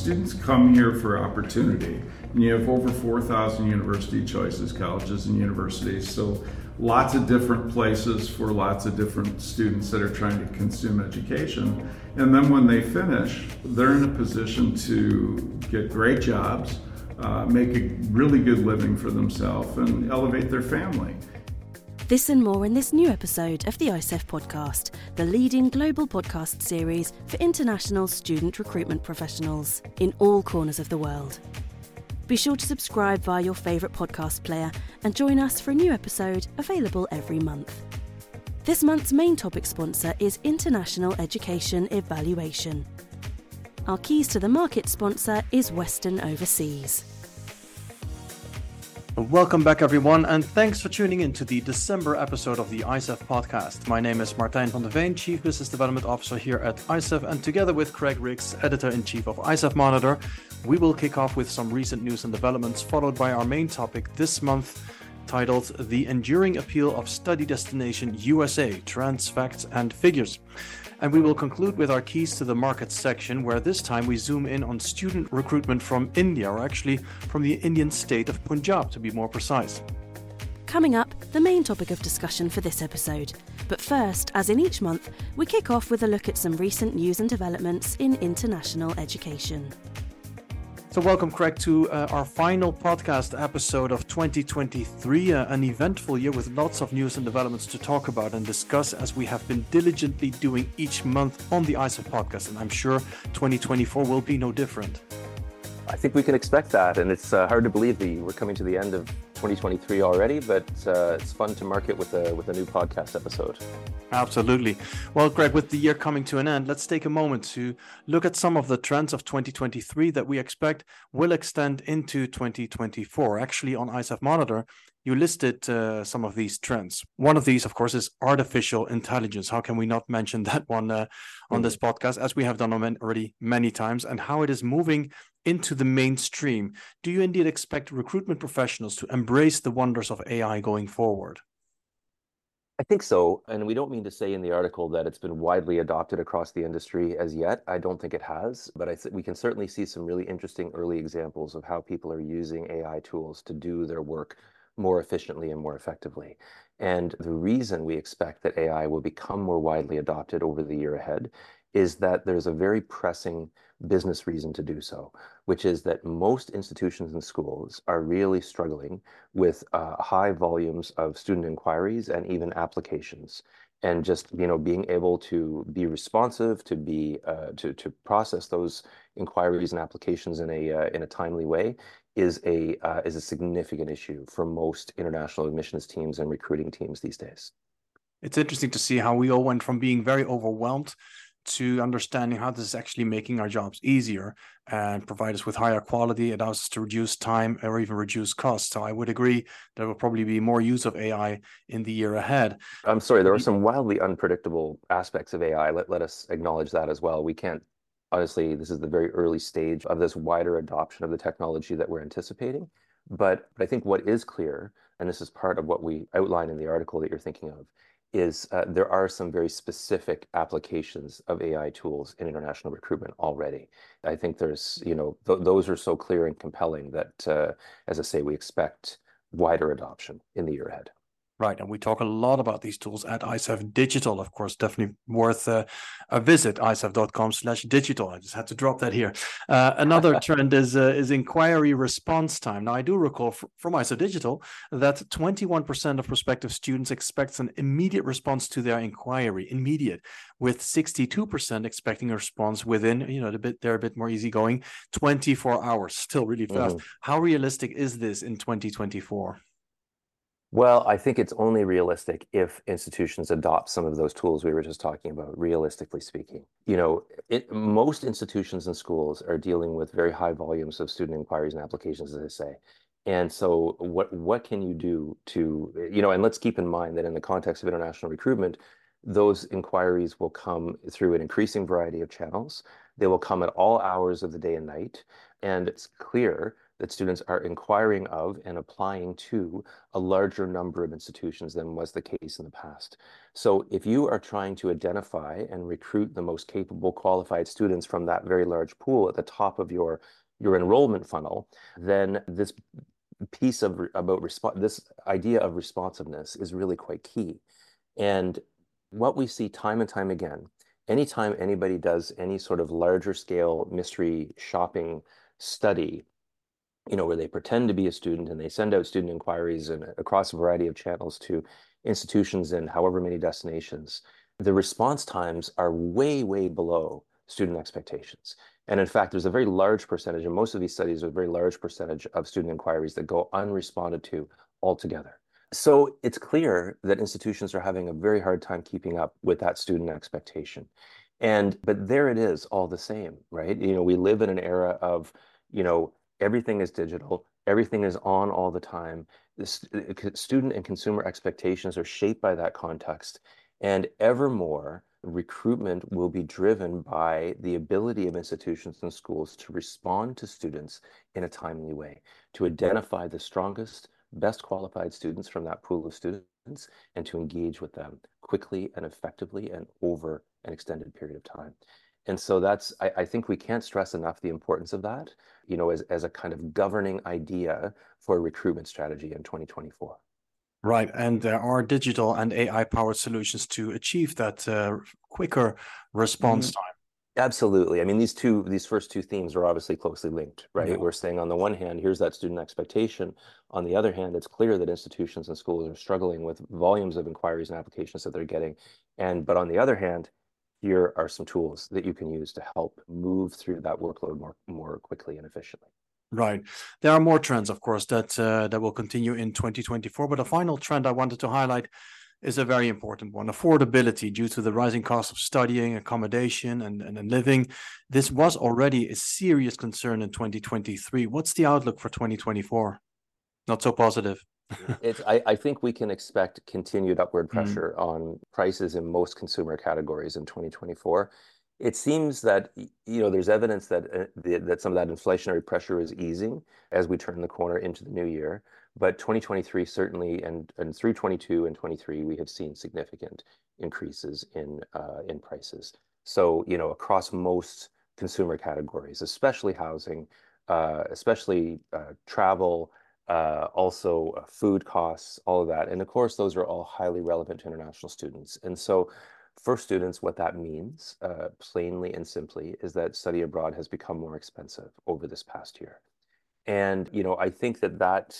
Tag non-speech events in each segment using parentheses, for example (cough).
Students come here for opportunity. And you have over 4,000 university choices, colleges and universities. So lots of different places for lots of different students that are trying to consume education. And then when they finish, they're in a position to get great jobs, uh, make a really good living for themselves, and elevate their family. This and more in this new episode of the ICEF podcast, the leading global podcast series for international student recruitment professionals in all corners of the world. Be sure to subscribe via your favourite podcast player and join us for a new episode available every month. This month's main topic sponsor is International Education Evaluation. Our keys to the market sponsor is Western Overseas. Welcome back, everyone, and thanks for tuning in to the December episode of the ICEF podcast. My name is Martijn van de Veen, Chief Business Development Officer here at ICEF, and together with Craig Riggs, Editor in Chief of ICEF Monitor, we will kick off with some recent news and developments, followed by our main topic this month titled The Enduring Appeal of Study Destination USA Trends, Facts, and Figures. And we will conclude with our keys to the market section, where this time we zoom in on student recruitment from India, or actually from the Indian state of Punjab to be more precise. Coming up, the main topic of discussion for this episode. But first, as in each month, we kick off with a look at some recent news and developments in international education. So, welcome, Craig, to uh, our final podcast episode of 2023, uh, an eventful year with lots of news and developments to talk about and discuss as we have been diligently doing each month on the ICEF podcast. And I'm sure 2024 will be no different. I think we can expect that. And it's uh, hard to believe that we're coming to the end of 2023 already, but uh, it's fun to mark it with a, with a new podcast episode. Absolutely. Well, Craig, with the year coming to an end, let's take a moment to look at some of the trends of 2023 that we expect will extend into 2024. Actually, on ICEF Monitor, you listed uh, some of these trends. One of these, of course, is artificial intelligence. How can we not mention that one uh, on this mm-hmm. podcast, as we have done already many times, and how it is moving into the mainstream? Do you indeed expect recruitment professionals to embrace the wonders of AI going forward? I think so. And we don't mean to say in the article that it's been widely adopted across the industry as yet. I don't think it has, but I th- we can certainly see some really interesting early examples of how people are using AI tools to do their work more efficiently and more effectively. And the reason we expect that AI will become more widely adopted over the year ahead is that there's a very pressing business reason to do so, which is that most institutions and schools are really struggling with uh, high volumes of student inquiries and even applications. And just you know being able to be responsive, to be uh, to to process those inquiries and applications in a uh, in a timely way is a uh, is a significant issue for most international admissions teams and recruiting teams these days. It's interesting to see how we all went from being very overwhelmed to understanding how this is actually making our jobs easier and provide us with higher quality. It allows us to reduce time or even reduce costs. So I would agree there will probably be more use of AI in the year ahead. I'm sorry, there are some wildly unpredictable aspects of AI. Let, let us acknowledge that as well. We can't honestly, this is the very early stage of this wider adoption of the technology that we're anticipating. But, but I think what is clear, and this is part of what we outline in the article that you're thinking of, is uh, there are some very specific applications of AI tools in international recruitment already. I think there's, you know, th those are so clear and compelling that, uh, as I say, we expect wider adoption in the year ahead. Right. And we talk a lot about these tools at ICEF Digital, of course, definitely worth uh, a visit, icef.com slash digital. I just had to drop that here. Uh, another (laughs) trend is uh, is inquiry response time. Now, I do recall fr- from ICEF Digital that 21% of prospective students expects an immediate response to their inquiry, immediate, with 62% expecting a response within, you know, a bit, they're a bit more easygoing, 24 hours, still really fast. Mm. How realistic is this in 2024? Well, I think it's only realistic if institutions adopt some of those tools we were just talking about, realistically speaking. You know, it, most institutions and schools are dealing with very high volumes of student inquiries and applications, as I say. And so what what can you do to, eh, you know, and let's keep in mind that in the context of international recruitment, those inquiries will come through an increasing variety of channels. They will come at all hours of the day and night. And it's clear that students are inquiring of and applying to a larger number of institutions than was the case in the past. So if you are trying to identify and recruit the most capable, qualified students from that very large pool at the top of your your enrollment funnel, then this piece of about response this idea of responsiveness is really quite key. And what we see time and time again, anytime anybody does any sort of larger scale mystery shopping study, you know, where they pretend to be a student and they send out student inquiries and across a variety of channels to institutions in however many destinations, the response times are way, way below student expectations. And in fact, there's a very large percentage, and most of these studies, a very large percentage of student inquiries that go unresponded to altogether. So it's clear that institutions are having a very hard time keeping up with that student expectation. And but there it is all the same, right? You know, we live in an era of, you know, everything is digital, everything is on all the time. The uh, student and consumer expectations are shaped by that context. And ever more, recruitment will be driven by the ability of institutions and schools to respond to students in a timely way, to identify the strongest, best qualified students from that pool of students and to engage with them quickly and effectively and over an extended period of time. And so that's, I, I, think we can't stress enough the importance of that, you know, as, as a kind of governing idea for a recruitment strategy in 2024. Right. And there are digital and AI powered solutions to achieve that uh, quicker response mm-hmm. time. Absolutely. I mean, these two, these first two themes are obviously closely linked, right? Yeah. We're saying on the one hand, here's that student expectation. On the other hand, it's clear that institutions and schools are struggling with volumes of inquiries and applications that they're getting. And, but on the other hand, here are some tools that you can use to help move through that workload more, more quickly and efficiently. Right. There are more trends, of course, that uh, that will continue in 2024. But a final trend I wanted to highlight is a very important one affordability due to the rising cost of studying, accommodation, and, and, living. This was already a serious concern in 2023. What's the outlook for 2024? Not so positive. It's, I, I, think we can expect continued upward mm. pressure mm. on prices in most consumer categories in 2024. It seems that you know there's evidence that uh, the, that some of that inflationary pressure is easing as we turn the corner into the new year. But 2023 certainly, and, and through 22 and 23, we have seen significant increases in uh, in prices. So you know across most consumer categories, especially housing, uh, especially uh, travel, uh, also uh, food costs, all of that, and of course those are all highly relevant to international students. And so for students, what that means, uh, plainly and simply, is that study abroad has become more expensive over this past year. And you know, I think that that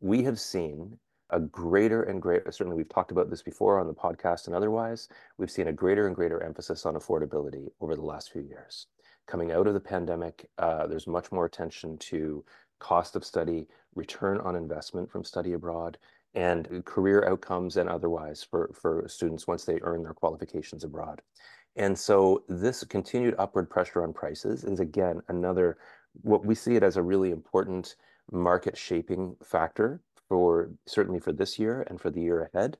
we have seen a greater and greater, certainly we've talked about this before on the podcast and otherwise, we've seen a greater and greater emphasis on affordability over the last few years. Coming out of the pandemic, uh, there's much more attention to cost of study, return on investment from study abroad, and career outcomes and otherwise for, for students once they earn their qualifications abroad. And so this continued upward pressure on prices is again another what we see it as a really important market shaping factor for certainly for this year and for the year ahead.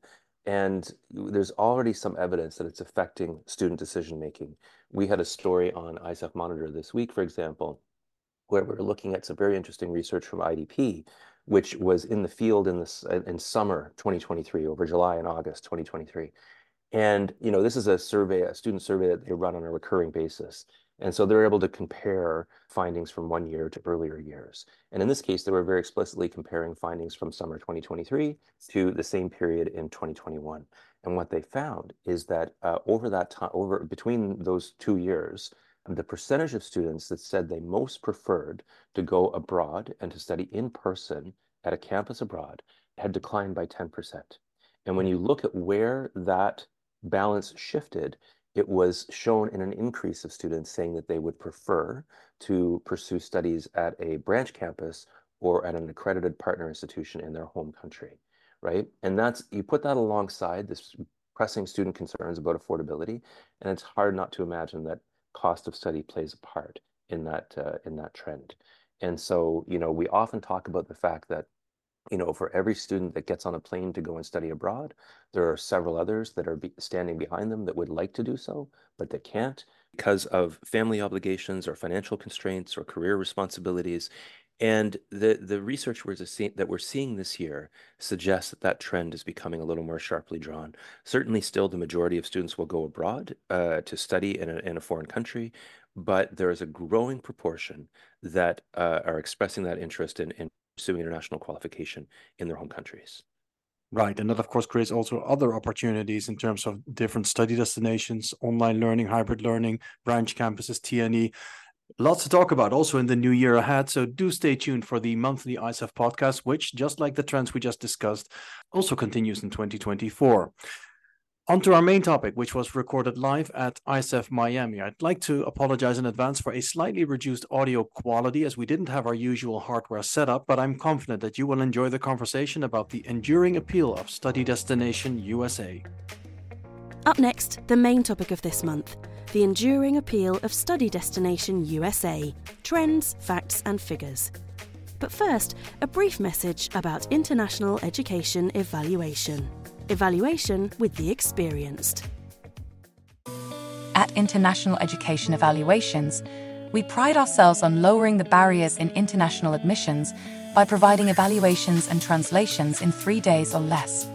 And there's already some evidence that it's affecting student decision making. We had a story on ICEF Monitor this week, for example, where we're looking at some very interesting research from IDP, which was in the field in this in summer 2023, over July and August 2023. And you know, this is a survey, a student survey that they run on a recurring basis. And so they're able to compare findings from one year to earlier years. And in this case, they were very explicitly comparing findings from summer 2023 to the same period in 2021. And what they found is that uh, over that time, over between those two years, the percentage of students that said they most preferred to go abroad and to study in person at a campus abroad had declined by 10%. And when you mm. look at where that balance shifted, it was shown in an increase of students saying that they would prefer to pursue studies at a branch campus or at an accredited partner institution in their home country, right? And that's, you put that alongside this pressing student concerns about affordability, and it's hard not to imagine that cost of study plays a part in that uh, in that trend. And so, you know, we often talk about the fact that, you know, for every student that gets on a plane to go and study abroad, there are several others that are be standing behind them that would like to do so, but they can't because of family obligations or financial constraints or career responsibilities. And the, the research that we're seeing this year suggests that that trend is becoming a little more sharply drawn. Certainly, still, the majority of students will go abroad uh, to study in a, in a foreign country, but there is a growing proportion that uh, are expressing that interest in, in pursuing international qualification in their home countries. Right. And that, of course, creates also other opportunities in terms of different study destinations, online learning, hybrid learning, branch campuses, TNE. Lots to talk about also in the new year ahead. So do stay tuned for the monthly ICEF podcast, which, just like the trends we just discussed, also continues in 2024. On to our main topic, which was recorded live at ICEF Miami. I'd like to apologize in advance for a slightly reduced audio quality as we didn't have our usual hardware setup, but I'm confident that you will enjoy the conversation about the enduring appeal of Study Destination USA. Up next, the main topic of this month the enduring appeal of Study Destination USA trends, facts, and figures. But first, a brief message about international education evaluation. Evaluation with the experienced. At International Education Evaluations, we pride ourselves on lowering the barriers in international admissions by providing evaluations and translations in three days or less.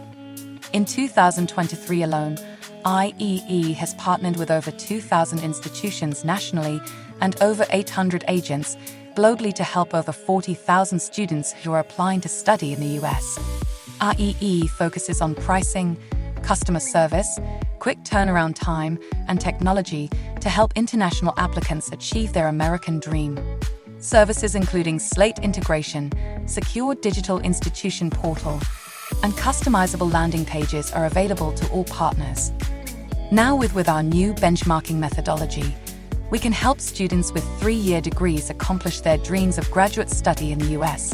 In 2023 alone, IEE has partnered with over 2,000 institutions nationally and over 800 agents globally to help over 40,000 students who are applying to study in the US. IEE focuses on pricing, customer service, quick turnaround time, and technology to help international applicants achieve their American dream. Services including slate integration, secure digital institution portal, and customizable landing pages are available to all partners. Now, with, with our new benchmarking methodology, we can help students with three year degrees accomplish their dreams of graduate study in the US.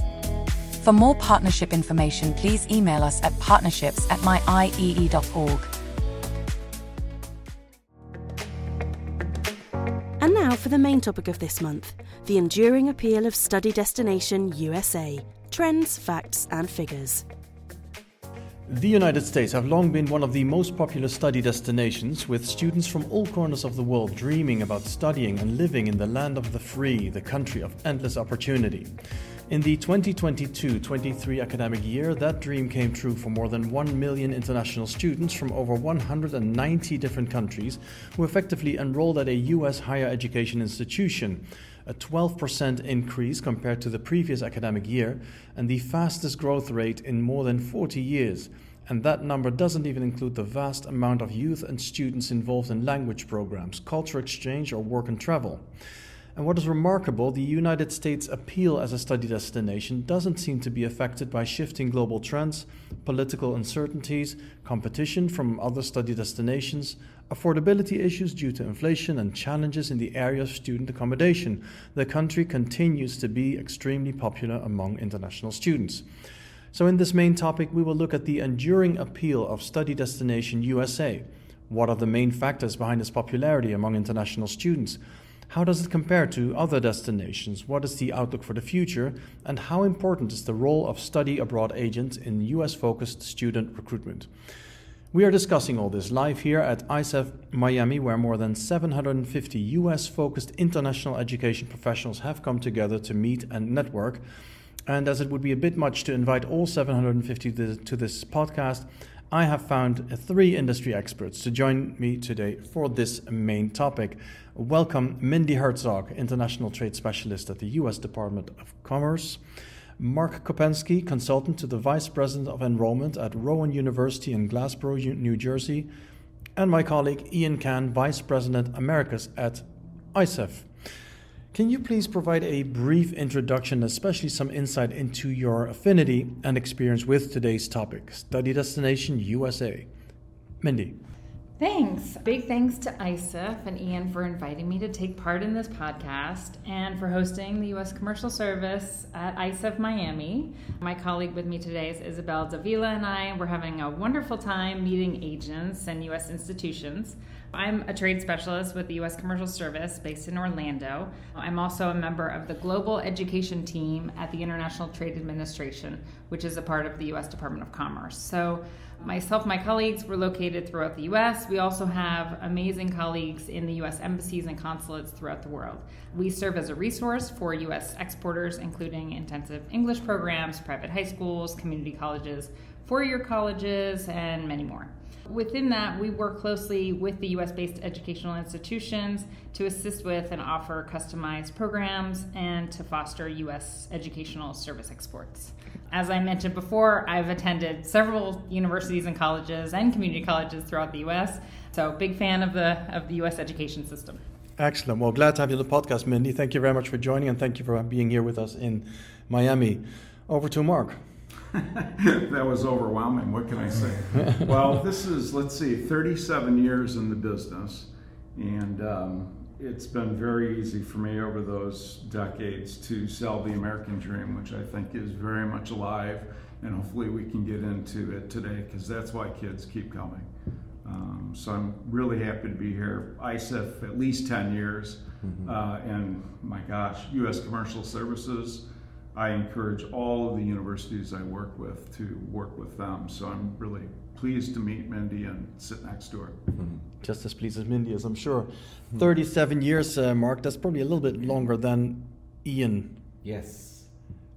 For more partnership information, please email us at partnerships at myiee.org. And now for the main topic of this month the enduring appeal of Study Destination USA trends, facts, and figures. The United States have long been one of the most popular study destinations, with students from all corners of the world dreaming about studying and living in the land of the free, the country of endless opportunity. In the 2022 23 academic year, that dream came true for more than 1 million international students from over 190 different countries who effectively enrolled at a U.S. higher education institution a 12% increase compared to the previous academic year, and the fastest growth rate in more than 40 years. And that number doesn't even include the vast amount of youth and students involved in language programs, culture exchange, or work and travel. And what is remarkable, the United States' appeal as a study destination doesn't seem to be affected by shifting global trends, political uncertainties, competition from other study destinations, affordability issues due to inflation, and challenges in the area of student accommodation. The country continues to be extremely popular among international students. So, in this main topic, we will look at the enduring appeal of Study Destination USA. What are the main factors behind its popularity among international students? How does it compare to other destinations? What is the outlook for the future? And how important is the role of study abroad agents in US focused student recruitment? We are discussing all this live here at ICEF Miami, where more than 750 US focused international education professionals have come together to meet and network. And as it would be a bit much to invite all 750 to this podcast, I have found three industry experts to join me today for this main topic. Welcome, Mindi Hertzog, International Trade Specialist at the U.S. Department of Commerce. Mark Kopenski, consultant to the Vice President of Enrollment at Rowan University in Glassboro, New Jersey. And my colleague Ian Cann, Vice President Americas at ICEF. Can you please provide a brief introduction, especially some insight into your affinity and experience with today's topic, Study Destination USA? Mindi. Thanks. Big thanks to ICEF and Ian for inviting me to take part in this podcast and for hosting the U.S. Commercial Service at ICEF Miami. My colleague with me today is Isabel Davila, and I. We're having a wonderful time meeting agents and U.S. institutions I'm a trade specialist with the U.S. Commercial Service based in Orlando. I'm also a member of the Global Education Team at the International Trade Administration, which is a part of the U.S. Department of Commerce. So, myself my colleagues were located throughout the U.S. We also have amazing colleagues in the U.S. embassies and consulates throughout the world. We serve as a resource for U.S. exporters, including intensive English programs, private high schools, community colleges, four year colleges, and many more. Within that, we work closely with the US based educational institutions to assist with and offer customized programs and to foster US educational service exports. As I mentioned before, I've attended several universities and colleges and community colleges throughout the US, so big fan of the, of the US education system. Excellent. Well, glad to have you on the podcast, Mindi. Thank you very much for joining and thank you for being here with us in Miami. Over to Mark. (laughs) that was overwhelming. What can I say? (laughs) well, this is, let's see, 37 years in the business. And um, it's been very easy for me over those decades to sell the American dream, which I think is very much alive. And hopefully we can get into it today because that's why kids keep coming. Um, so I'm really happy to be here. ICEF at least 10 years. Mm-hmm. Uh, and my gosh, U.S. Commercial Services I encourage all of the universities I work with to work with them. So I'm really pleased to meet Mindi and sit next to her. Mm-hmm. Just as pleased as Mindi is, I'm sure. 37 years, uh, Mark, that's probably a little bit longer than Ian. Yes.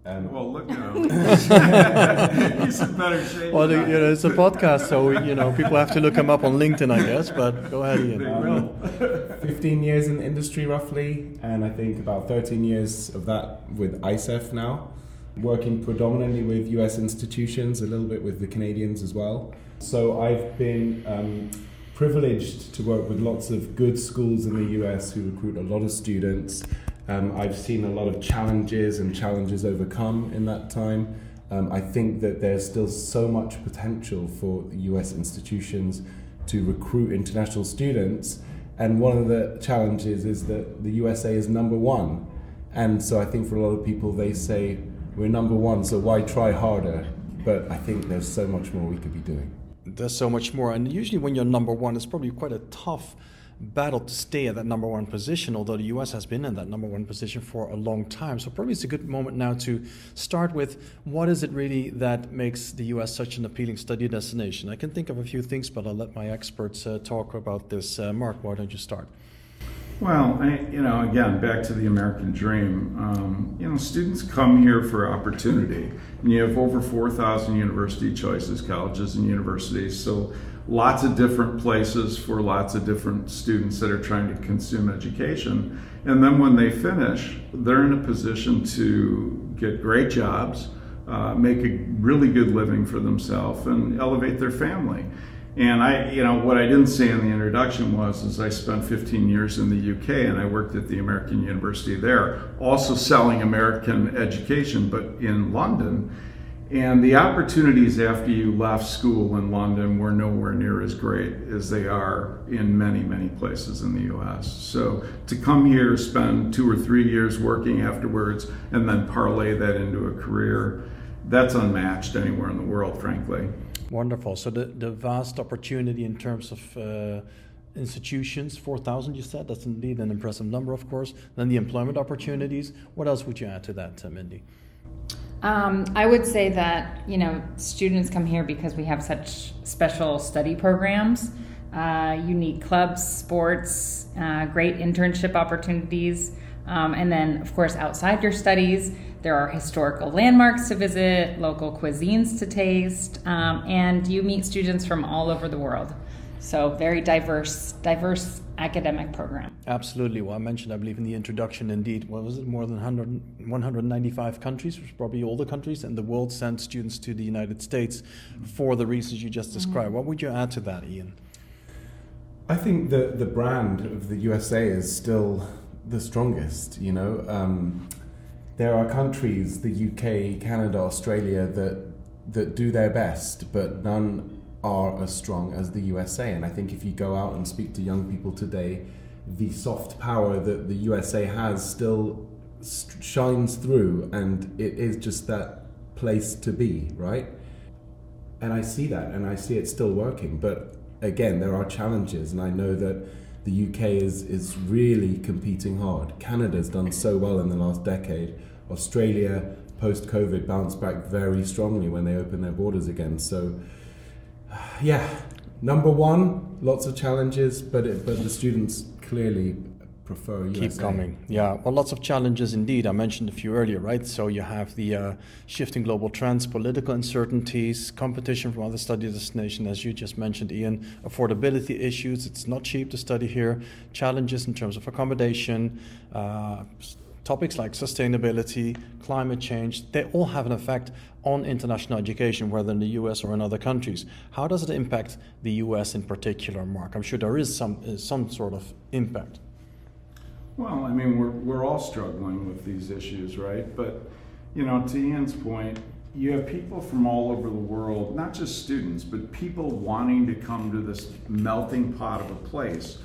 Um, well, look at (laughs) (laughs) him. He's in better shape. Well, the, you know, it's a podcast, so you know people have to look him up on LinkedIn, I guess. But go ahead, Ian. Um, (laughs) Fifteen years in the industry, roughly, and I think about thirteen years of that with ICEF now. Working predominantly with U.S. institutions, a little bit with the Canadians as well. So I've been um, privileged to work with lots of good schools in the U.S. who recruit a lot of students um, I've seen a lot of challenges and challenges overcome in that time. Um, I think that there's still so much potential for US institutions to recruit international students. And one of the challenges is that the USA is number one. And so I think for a lot of people, they say, we're number one, so why try harder? But I think there's so much more we could be doing. There's so much more. And usually, when you're number one, it's probably quite a tough battle to stay at that number one position, although the US has been in that number one position for a long time. So, probably it's a good moment now to start with what is it really that makes the US such an appealing study destination? I can think of a few things, but I'll let my experts uh, talk about this. Uh, Mark, why don't you start? Well, I, you know, again, back to the American dream. Um, you know, students come here for opportunity, and you have over 4,000 university choices, colleges and universities. So lots of different places for lots of different students that are trying to consume education. And then when they finish, they're in a position to get great jobs, uh, make a really good living for themselves, and elevate their family. And I, you know, what I didn't say in the introduction was, is I spent 15 years in the UK and I worked at the American University there, also selling American education, but in London. And the opportunities after you left school in London were nowhere near as great as they are in many, many places in the US. So to come here, spend two or three years working afterwards, and then parlay that into a career, that's unmatched anywhere in the world, frankly. Wonderful. So the, the vast opportunity in terms of uh, institutions, 4,000 you said, that's indeed an impressive number, of course. Then the employment opportunities. What else would you add to that, uh, Mindi? Um, I would say that you know students come here because we have such special study programs, uh, unique clubs, sports, uh, great internship opportunities, um, and then of course outside your studies there are historical landmarks to visit, local cuisines to taste, um, and you meet students from all over the world. So very diverse, diverse academic program. Absolutely. Well, I mentioned, I believe, in the introduction, indeed, what was it, more than 100, 195 countries, which is probably all the countries in the world send students to the United States for the reasons you just described. Mm-hmm. What would you add to that, Ian? I think the, the brand of the USA is still the strongest, you know. Um, there are countries, the UK, Canada, Australia, that that do their best, but none are as strong as the USA. And I think if you go out and speak to young people today, the soft power that the USA has still shines through, and it is just that place to be, right? And I see that, and I see it still working. But again, there are challenges, and I know that the UK is, is really competing hard. Canada's done so well in the last decade. Australia, post COVID, bounced back very strongly when they opened their borders again. So, (sighs) yeah, number one, lots of challenges, but it, but the students clearly prefer USA. Keep coming. Yeah, well, lots of challenges indeed. I mentioned a few earlier, right? So you have the uh, shifting global trends, political uncertainties, competition from other study destinations, as you just mentioned, Ian, affordability issues. It's not cheap to study here. Challenges in terms of accommodation. Uh, topics like sustainability, climate change, they all have an effect on international education, whether in the US or in other countries. How does it impact the US in particular, Mark? I'm sure there is some, uh, some sort of impact. Well, I mean, we're, we're all struggling with these issues, right? But, you know, to Ian's point, you have people from all over the world, not just students, but people wanting to come to this melting pot of a place.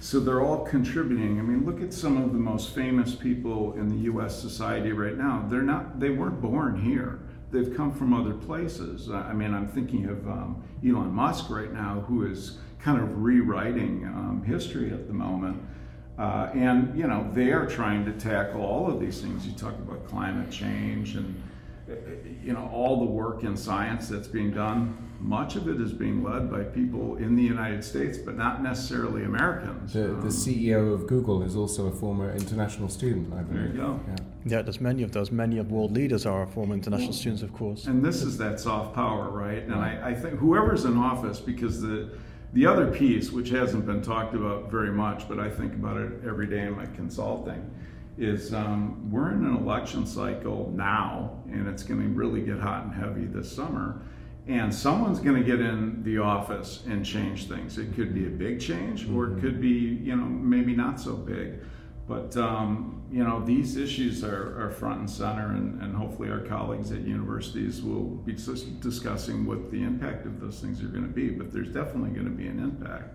So they're all contributing. I mean, look at some of the most famous people in the US society right now. They're not, they weren't born here. They've come from other places. I mean, I'm thinking of um, Elon Musk right now, who is kind of rewriting um, history at the moment. Uh, and you know they are trying to tackle all of these things. You talk about climate change and you know all the work in science that's being done. Much of it is being led by people in the United States, but not necessarily Americans. The, um, the CEO of Google is also a former international student. I believe. There you go. Yeah. yeah, there's many of those. Many of world leaders are former international students, of course. And this is that soft power, right? And I, I think whoever's in office, because the the other piece, which hasn't been talked about very much, but I think about it every day in my consulting, is um, we're in an election cycle now, and it's going to really get hot and heavy this summer. And someone's going to get in the office and change things. It could be a big change, or it mm-hmm. could be, you know, maybe not so big. But um, you know these issues are, are front and center, and, and, hopefully our colleagues at universities will be discussing what the impact of those things are going to be. But there's definitely going to be an impact.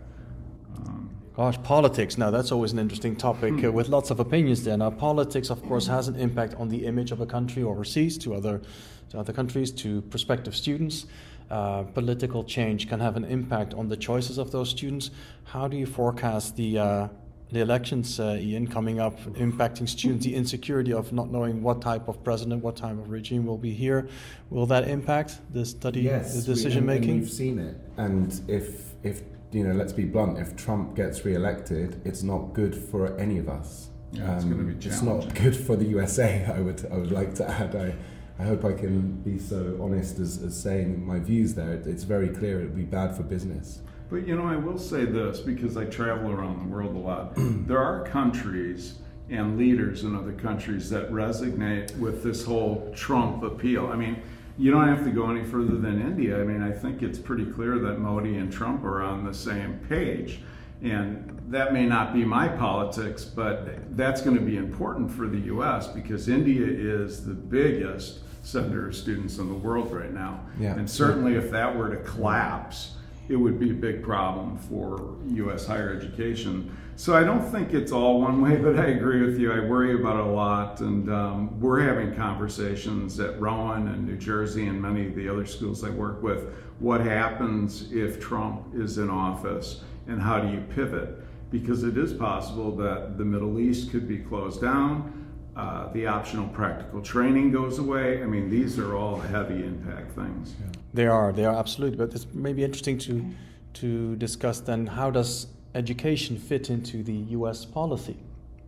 Um, Gosh, politics. Now that's always an interesting topic hmm. uh, with lots of opinions there. Now politics, of course, has an impact on the image of a country overseas to other to other countries, to prospective students. Uh, political change can have an impact on the choices of those students. How do you forecast the uh, the elections, uh, Ian, coming up, impacting students, the insecurity of not knowing what type of president, what type of regime will be here. Will that impact the study, yes, the decision we, making? We've seen it, and if if you know, let's be blunt, if Trump gets re-elected, it's not good for any of us. Yeah, it's um, going to be It's not good for the USA. (laughs) I would I would like to add. I, I hope I can be so honest as, as saying my views there. It, it's very clear it would be bad for business. But you know, I will say this because I travel around the world a lot. (clears throat) there are countries and leaders in other countries that resonate with this whole Trump appeal. I mean, you don't have to go any further than India. I mean, I think it's pretty clear that Modi and Trump are on the same page. And that may not be my politics, but that's going to be important for the US because India is the biggest sender of students in the world right now. Yeah. And certainly if that were to collapse, it would be a big problem for U.S. higher education. So I don't think it's all one way, but I agree with you. I worry about it a lot, and um, we're having conversations at Rowan and New Jersey and many of the other schools I work with. What happens if Trump is in office, and how do you pivot? Because it is possible that the Middle East could be closed down. Uh, the optional practical training goes away. I mean, these are all heavy impact things. Yeah. They are, they are absolutely. But it's maybe interesting to to discuss then how does education fit into the U.S. policy,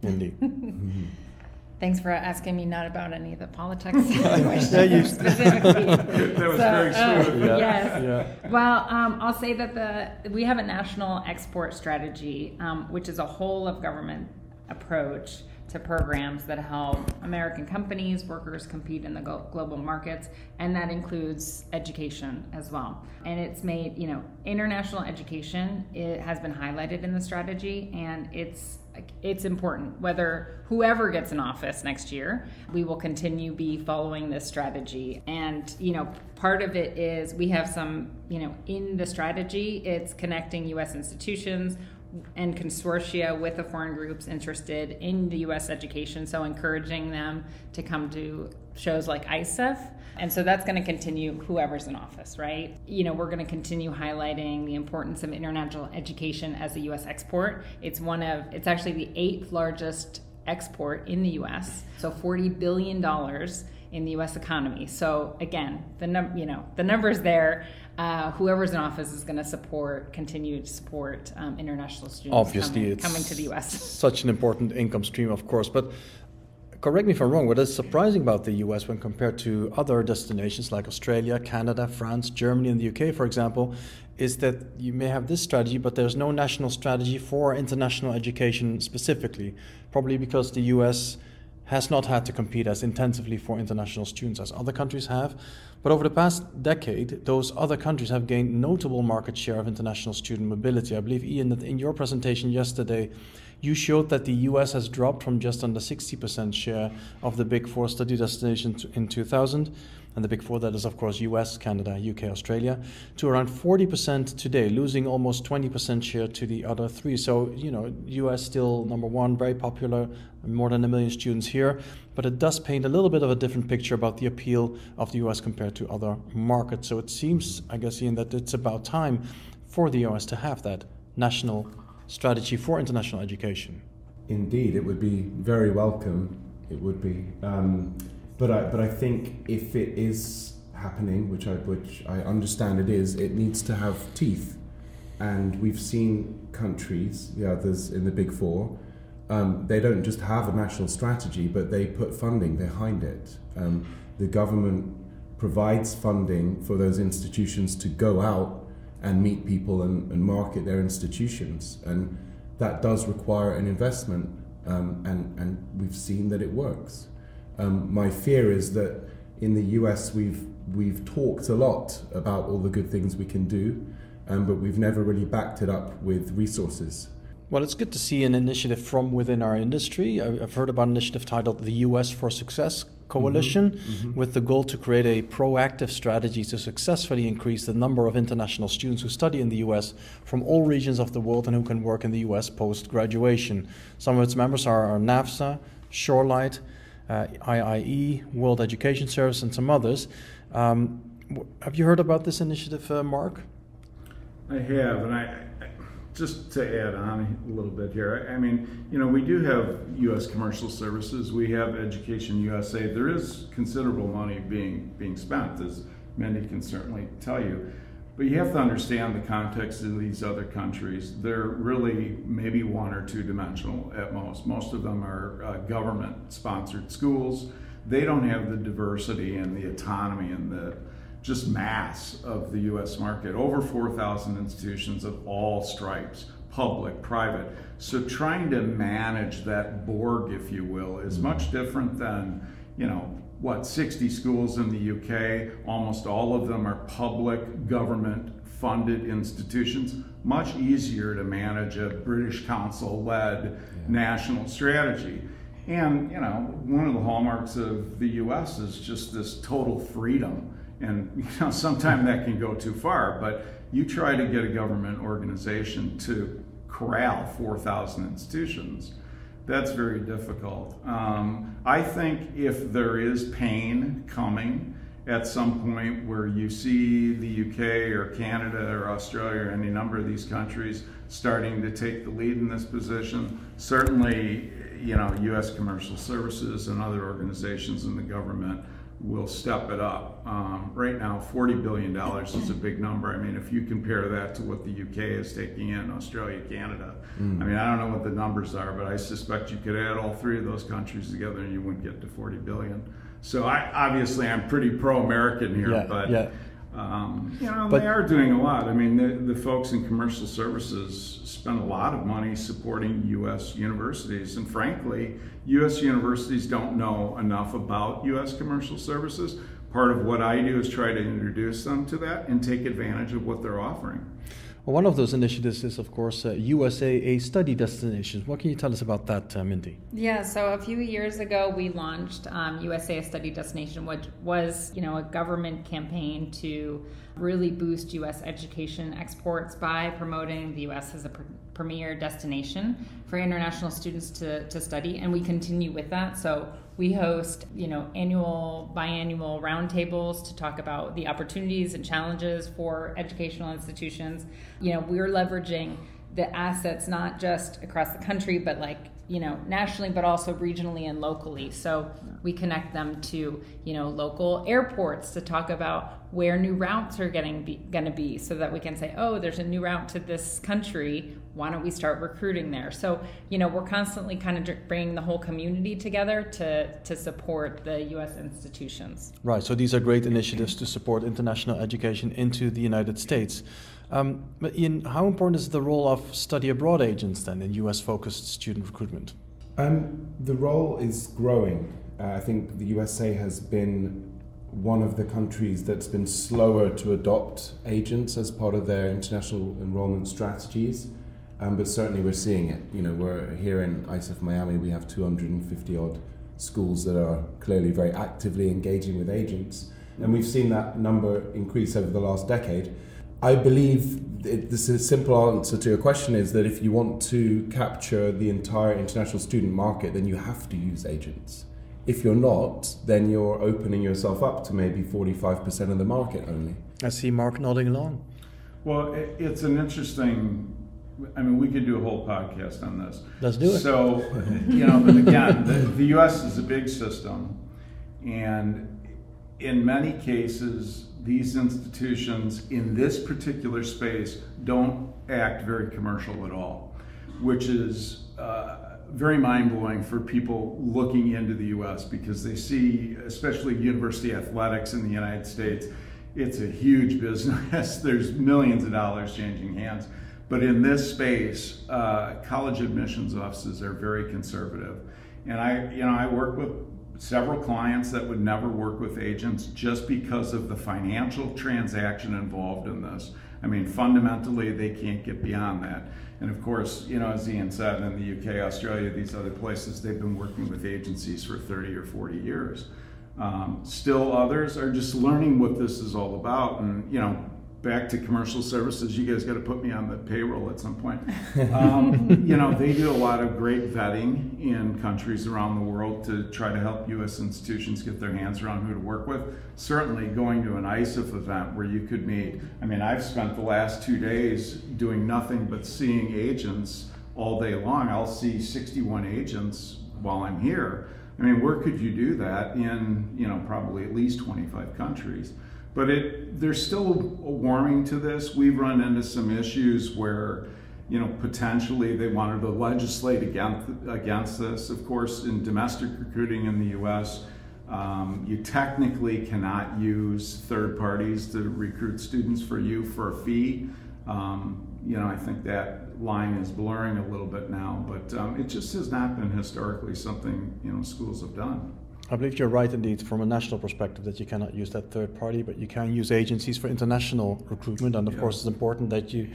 Mindi. mm-hmm. (laughs) Thanks for asking me not about any of the politics (laughs) questions specifically. (laughs) that was so, very smooth. Uh, yeah. Yes. Yeah. Well, um, I'll say that the we have a national export strategy, um, which is a whole of government approach to programs that help American companies, workers compete in the global markets, and that includes education as well. And it's made, you know, international education it has been highlighted in the strategy, and it's it's important whether whoever gets in office next year we will continue be following this strategy and you know part of it is we have some you know in the strategy it's connecting us institutions and consortia with the foreign groups interested in the U.S. education, so encouraging them to come to shows like ICEF. And so that's going to continue whoever's in office, right? You know, we're going to continue highlighting the importance of international education as a U.S. export. It's one of, it's actually the eighth largest export in the U.S. So $40 billion in the U.S. economy. So again, the num- you know the numbers there. Uh, whoever's in office is going to support, continue to support um, international students. Obviously, coming, it's coming to the U.S. (laughs) Such an important income stream, of course, but. Correct me if I'm wrong. What is surprising about the US when compared to other destinations like Australia, Canada, France, Germany, and the UK, for example, is that you may have this strategy, but there's no national strategy for international education specifically. Probably because the US has not had to compete as intensively for international students as other countries have. But over the past decade, those other countries have gained notable market share of international student mobility. I believe, Ian, that in your presentation yesterday, you showed that the US has dropped from just under 60% share of the Big Four study destinations in 2000 and the big four that is of course US, Canada, UK, Australia, to around 40% today, losing almost 20% share to the other three. So, you know, US still number one, very popular, more than a million students here, but it does paint a little bit of a different picture about the appeal of the US compared to other markets. So it seems, I guess, Ian, that it's about time for the US to have that national strategy for international education. Indeed, it would be very welcome. It would be. Um, but I, but I think if it is happening, which I, which I understand it is, it needs to have teeth. And we've seen countries, the others in the Big Four, um, they don't just have a national strategy, but they put funding behind it. Um, the government provides funding for those institutions to go out and meet people and, and market their institutions. And that does require an investment, um, and, and we've seen that it works. Um, my fear is that in the US we've we've talked a lot about all the good things we can do, um, but we've never really backed it up with resources. Well, it's good to see an initiative from within our industry. I've heard about an initiative titled the US for Success Coalition, mm-hmm, mm-hmm. with the goal to create a proactive strategy to successfully increase the number of international students who study in the US from all regions of the world and who can work in the US post graduation. Some of its members are, NAFSA, Shorelight, uh, IIE, World Education Service, and some others. Um, have you heard about this initiative, uh, Mark? I have, and I, just to add on a little bit here, I mean, you know, we do have U.S. commercial services. We have Education USA. There is considerable money being being spent, as Mindi can certainly tell you. But you have to understand the context of these other countries. They're really maybe one or two dimensional at most. Most of them are uh, government sponsored schools. They don't have the diversity and the autonomy and the just mass of the US market. Over 4,000 institutions of all stripes, public, private. So trying to manage that Borg, if you will, is much different than, you know, what, 60 schools in the UK. Almost all of them are public government funded institutions. Much easier to manage a British Council led yeah. national strategy. And, you know, one of the hallmarks of the US is just this total freedom. And, (laughs) you know, sometimes that can go too far, but you try to get a government organization to corral 4,000 institutions that's very difficult. Um, I think if there is pain coming at some point where you see the UK or Canada or Australia or any number of these countries starting to take the lead in this position, certainly, you know, U.S. commercial services and other organizations in the government will step it up. Um, right now, $40 billion is a big number. I mean, if you compare that to what the UK is taking in, Australia, Canada, mm. I mean, I don't know what the numbers are, but I suspect you could add all three of those countries together and you wouldn't get to 40 billion. So I obviously I'm pretty pro-American here, yeah, but yeah. Um, you know, but, they are doing a lot. I mean, the, the folks in commercial services spend a lot of money supporting U.S. universities, and frankly, U.S. universities don't know enough about U.S. commercial services. Part of what I do is try to introduce them to that and take advantage of what they're offering. Well, one of those initiatives is, of course, uh, USAA study destinations. What can you tell us about that, uh, Mindi? Yeah, so a few years ago, we launched um, USA Study Destination, which was, you know, a government campaign to really boost U.S. education exports by promoting the U.S. as a premier destination for international students to, to study, and we continue with that. So we host, you know, annual, biannual roundtables to talk about the opportunities and challenges for educational institutions. You know, we're leveraging the assets not just across the country, but like you know nationally but also regionally and locally so we connect them to you know local airports to talk about where new routes are getting going to be so that we can say oh there's a new route to this country why don't we start recruiting there so you know we're constantly kind of bringing the whole community together to to support the US institutions right so these are great initiatives to support international education into the United States um, but Ian, how important is the role of study abroad agents then in US focused student recruitment? Um, the role is growing. Uh, I think the USA has been one of the countries that's been slower to adopt agents as part of their international enrollment strategies. Um, but certainly we're seeing it. You know, we're here in ICEF Miami, we have 250 odd schools that are clearly very actively engaging with agents. And we've seen that number increase over the last decade. I believe it, this is a simple answer to your question is that if you want to capture the entire international student market, then you have to use agents. If you're not, then you're opening yourself up to maybe 45% of the market only. I see Mark nodding along. Well, it, it's an interesting. I mean, we could do a whole podcast on this. Let's do it. So, you know, but again, the, the U.S. is a big system, and in many cases, these institutions in this particular space don't act very commercial at all, which is uh, very mind blowing for people looking into the US because they see, especially university athletics in the United States, it's a huge business. (laughs) There's millions of dollars changing hands. But in this space, uh, college admissions offices are very conservative. And I, you know, I work with several clients that would never work with agents just because of the financial transaction involved in this. I mean, fundamentally, they can't get beyond that. And of course, you know, as Ian said, in the UK, Australia, these other places, they've been working with agencies for 30 or 40 years. Um, still, others are just learning what this is all about. And, you know, back to commercial services, you guys got to put me on the payroll at some point. (laughs) Um, you know, they do a lot of great vetting in countries around the world to try to help U.S. institutions get their hands around who to work with. Certainly, going to an ICEF event where you could meet. I mean, I've spent the last two days doing nothing but seeing agents all day long. I'll see 61 agents while I'm here. I mean, where could you do that in, you know, probably at least 25 countries? But it, there's still a warming to this. We've run into some issues where, you know, potentially they wanted to legislate against, against this. Of course, in domestic recruiting in the U.S., um, you technically cannot use third parties to recruit students for you for a fee. Um, you know, I think that line is blurring a little bit now, but um, it just has not been historically something you know schools have done. I believe you're right indeed from a national perspective that you cannot use that third party, but you can use agencies for international recruitment. And of yeah. course, it's important that you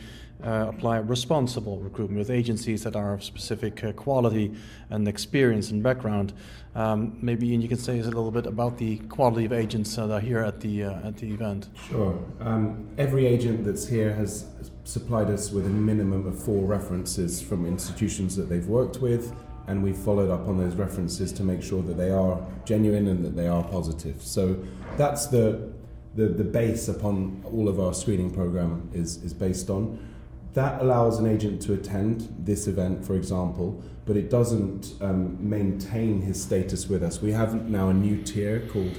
uh, apply responsible recruitment with agencies that are of specific uh, quality and experience and background. Um, maybe Ian, you can say a little bit about the quality of agents that are here at the uh, at the event. Sure. Um, every agent that's here has supplied us with a minimum of four references from institutions that they've worked with and we've followed up on those references to make sure that they are genuine and that they are positive. So that's the the, the base upon all of our screening program is, is based on. That allows an agent to attend this event, for example, but it doesn't um, maintain his status with us. We have now a new tier called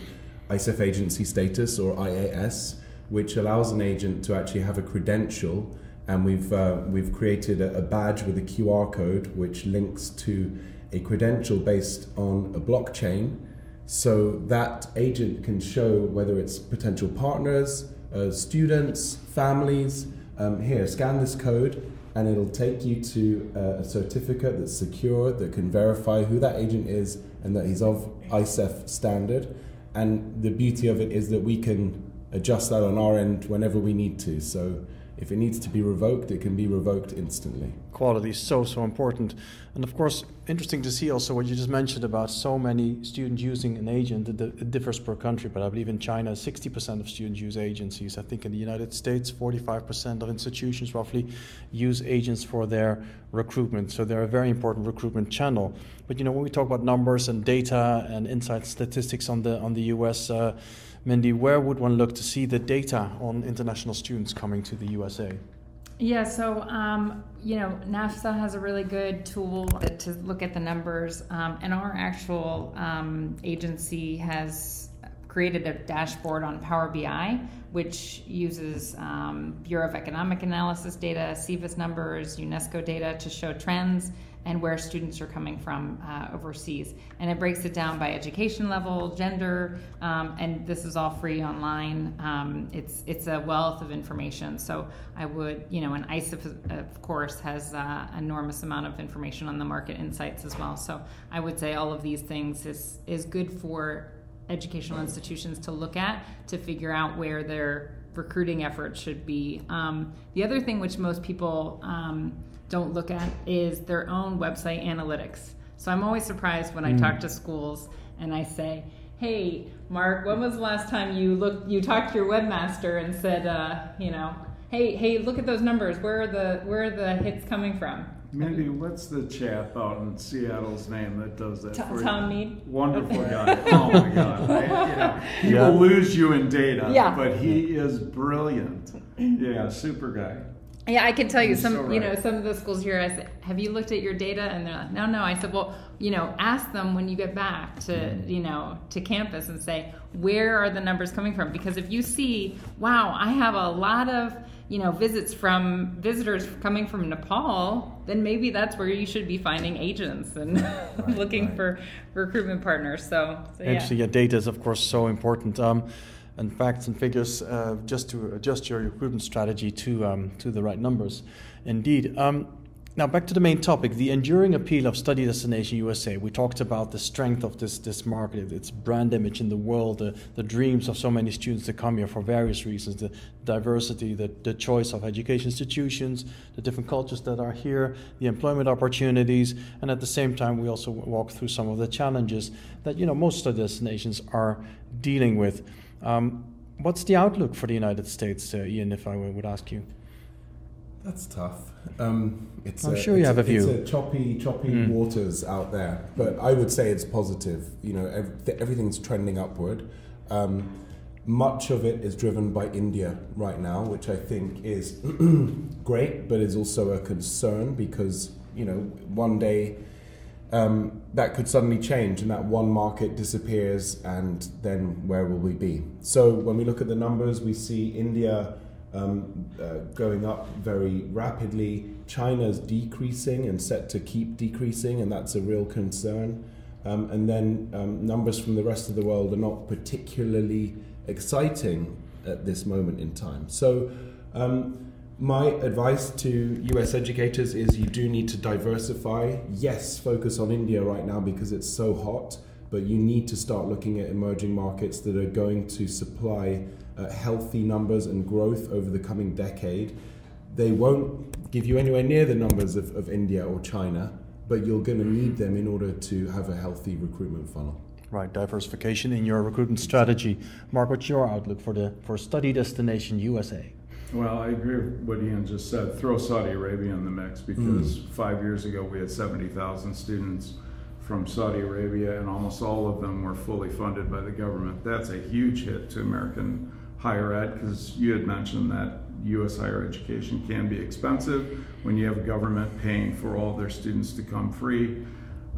ICEF Agency Status or IAS, which allows an agent to actually have a credential and we've uh, we've created a, a, badge with a QR code which links to a credential based on a blockchain, so that agent can show whether it's potential partners, uh, students, families. Um, here, scan this code, and it'll take you to uh, a certificate that's secure that can verify who that agent is and that he's of ICEF standard. And the beauty of it is that we can adjust that on our end whenever we need to. So If it needs to be revoked, it can be revoked instantly. Quality is so, so important. And of course, interesting to see also what you just mentioned about so many students using an agent. It, differs per country, but I believe in China, 60% of students use agencies. I think in the United States, 45% of institutions roughly use agents for their recruitment. So they're a very important recruitment channel. But you know, when we talk about numbers and data and insight statistics on the on the US, uh, Mindi, where would one look to see the data on international students coming to the USA? Yeah, so um, you know, NAFSA has a really good tool to look at the numbers, um, and our actual um, agency has created a dashboard on Power BI, which uses um, Bureau of Economic Analysis data, SEVIS numbers, UNESCO data to show trends and where students are coming from uh, overseas. And it breaks it down by education level, gender, um, and this is all free online. Um, it's it's a wealth of information. So I would, you know, and ICEF, of course, has uh, enormous amount of information on the market insights as well. So I would say all of these things is is good for educational institutions to look at to figure out where their recruiting efforts should be. Um, the other thing which most people um, don't look at is their own website analytics. So I'm always surprised when I mm. talk to schools and I say, "Hey, Mark, when was the last time you looked you talked to your webmaster and said, uh, you know, hey, hey, look at those numbers. Where are the where are the hits coming from?" Mindi, what's the chap out in Seattle's name that does that? T- for Tom you? Mead. Wonderful guy. oh my God. (laughs) I, you know, people yeah. lose you in data, yeah. but he is brilliant. Yeah, super guy. Yeah, I can tell you some. So right. You know, some of the schools here. I said, "Have you looked at your data?" And they're like, "No, no." I said, "Well, you know, ask them when you get back to mm-hmm. you know to campus and say where are the numbers coming from? Because if you see, wow, I have a lot of you know visits from visitors coming from Nepal, then maybe that's where you should be finding agents and (laughs) right, looking right. for recruitment partners. So, so yeah. Actually, yeah, data is of course so important. Um, and facts and figures uh, just to adjust your recruitment strategy to um, to the right numbers. Indeed. Um, now back to the main topic, the enduring appeal of Study Destination USA. We talked about the strength of this this market, its brand image in the world, the, the dreams of so many students to come here for various reasons, the diversity, the, the choice of education institutions, the different cultures that are here, the employment opportunities, and at the same time we also walk through some of the challenges that you know most study destinations are dealing with. Um, what's the outlook for the United States, uh, Ian, if I would ask you? That's tough. Um, it's I'm a, sure you have a, a view. It's a choppy, choppy mm. waters out there, but I would say it's positive. You know, everything's trending upward. Um, much of it is driven by India right now, which I think is (clears throat) great, but is also a concern because you know one day um, that could suddenly change and that one market disappears, and then where will we be? So, when we look at the numbers, we see India um, uh, going up very rapidly, China's decreasing and set to keep decreasing, and that's a real concern. Um, and then um, numbers from the rest of the world are not particularly exciting at this moment in time. So, um, my advice to US educators is you do need to diversify. Yes, focus on India right now because it's so hot, but you need to start looking at emerging markets that are going to supply uh, healthy numbers and growth over the coming decade. They won't give you anywhere near the numbers of, of India or China, but you're going to need them in order to have a healthy recruitment funnel. Right, diversification in your recruitment strategy. Mark, what's your outlook for the for study destination USA? Well, I agree with what Ian just said. Throw Saudi Arabia in the mix because mm. five years ago we had 70,000 students from Saudi Arabia, and almost all of them were fully funded by the government. That's a huge hit to American higher ed because you had mentioned that U.S. higher education can be expensive when you have a government paying for all their students to come free.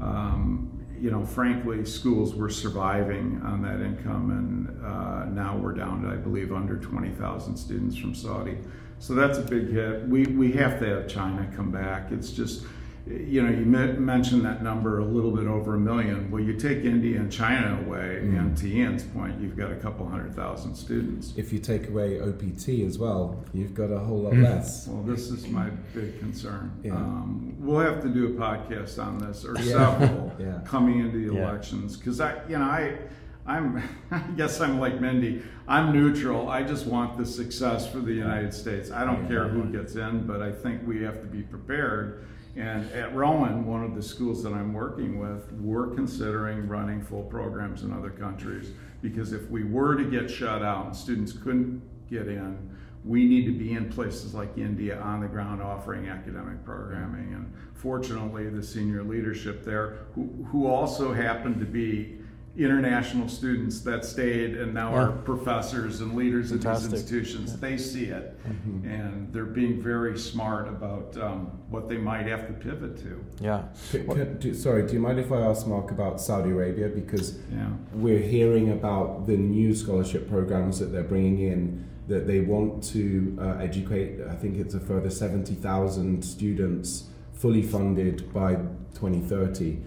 Um, you know, frankly, schools were surviving on that income, and uh, now we're down to, I believe, under 20,000 students from Saudi. So that's a big hit. We, we have to have China come back. It's just, you know, you mentioned that number a little bit over a million. Well, you take India and China away, mm. and to Ian's point, you've got a couple hundred thousand students. If you take away OPT as well, you've got a whole lot mm. less. Well, this is my big concern. Yeah. Um, we'll have to do a podcast on this or yeah. several (laughs) yeah. coming into the elections because I, you know, I. I'm, (laughs) I guess I'm like Mindi. I'm neutral. I just want the success for the United States. I don't care who gets in, but I think we have to be prepared. And at Rowan, one of the schools that I'm working with, we're considering running full programs in other countries because if we were to get shut out and students couldn't get in, we need to be in places like India on the ground offering academic programming. And fortunately, the senior leadership there, who, who also happened to be international students that stayed and now yeah. are professors and leaders Fantastic. in these institutions. Yeah. They see it, mm-hmm. and they're being very smart about um, what they might have to pivot to. Yeah. Can, can, do, sorry, do you mind if I ask Mark about Saudi Arabia because yeah. we're hearing about the new scholarship programs that they're bringing in that they want to uh, educate. I think it's a further seventy thousand students fully funded by 2030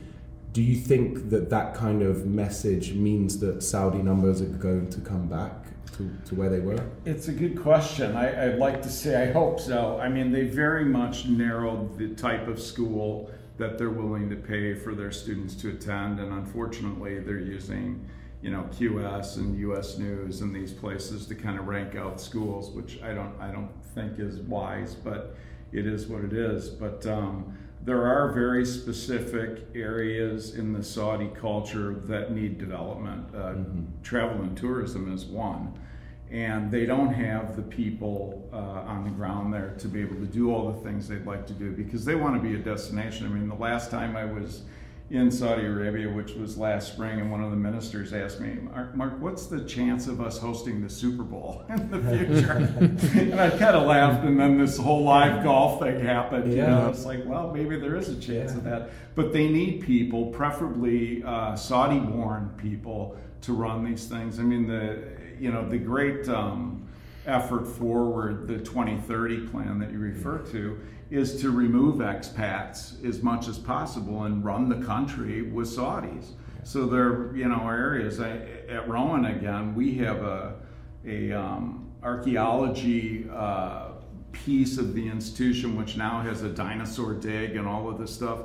do you think that that kind of message means that Saudi numbers are going to come back to, to where they were? It's a good question. I, would like to say I hope so. I mean, they very much narrowed the type of school that they're willing to pay for their students to attend, and unfortunately, they're using you know QS and US News and these places to kind of rank out schools, which I don't I don't think is wise, but it is what it is. But um, there are very specific areas in the Saudi culture that need development. Uh, mm-hmm. Travel and tourism is one. And they don't have the people uh, on the ground there to be able to do all the things they'd like to do because they want to be a destination. I mean, the last time I was in Saudi Arabia, which was last spring, and one of the ministers asked me, Mark, what's the chance of us hosting the Super Bowl (laughs) in the future? (laughs) and I kind of laughed, and then this whole live golf thing happened. Yeah. You know, it's like, well, maybe there is a chance yeah. of that. But they need people, preferably uh, Saudi-born people, to run these things. I mean, the you know the great. Um, effort forward, the 2030 plan that you refer to, is to remove expats as much as possible and run the country with Saudis. So there, you know, areas I, at Rowan again, we have a a um, archaeology uh, piece of the institution which now has a dinosaur dig and all of this stuff.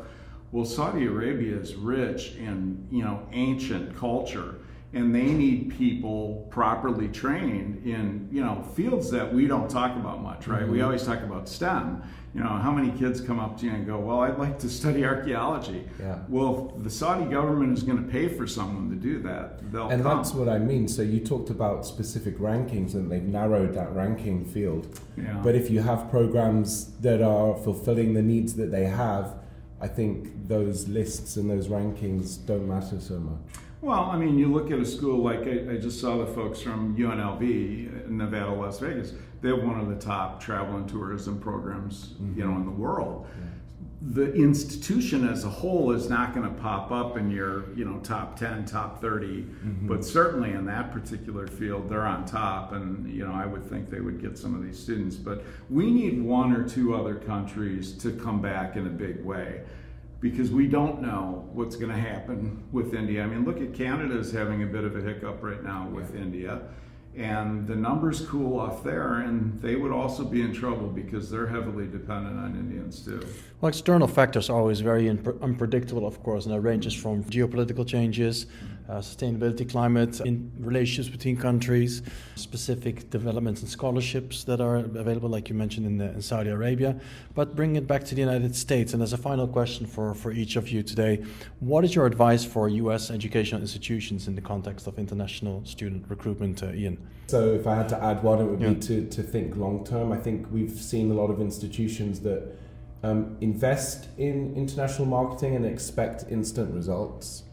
Well, Saudi Arabia is rich in you know ancient culture and they need people properly trained in you know fields that we don't talk about much right mm-hmm. we always talk about stem you know how many kids come up to you and go well i'd like to study archaeology yeah. well the saudi government is going to pay for someone to do that They'll and come. that's what i mean so you talked about specific rankings and they've narrowed that ranking field yeah. but if you have programs that are fulfilling the needs that they have i think those lists and those rankings don't matter so much well, I mean, you look at a school like I, I, just saw the folks from UNLV, Nevada, Las Vegas. They have one of the top travel and tourism programs, mm-hmm. you know, in the world. Yeah. The institution as a whole is not going to pop up in your, you know, top ten, top 30 mm-hmm. but certainly in that particular field, they're on top. And you know, I would think they would get some of these students. But we need one or two other countries to come back in a big way because we don't know what's going to happen with India. I mean, look at Canada is having a bit of a hiccup right now with yeah. India and the numbers cool off there, and they would also be in trouble because they're heavily dependent on Indians too. Well, external factors are always very unpredictable, of course, and that ranges from geopolitical changes, uh, sustainability, climate, in relationships between countries, specific developments and scholarships that are available, like you mentioned in, the, in Saudi Arabia. But bring it back to the United States, and as a final question for, for each of you today, what is your advice for U.S. educational institutions in the context of international student recruitment, uh, Ian? So, if I had to add one, it would yeah. be to, to think long term. I think we've seen a lot of institutions that um, invest in international marketing and expect instant results.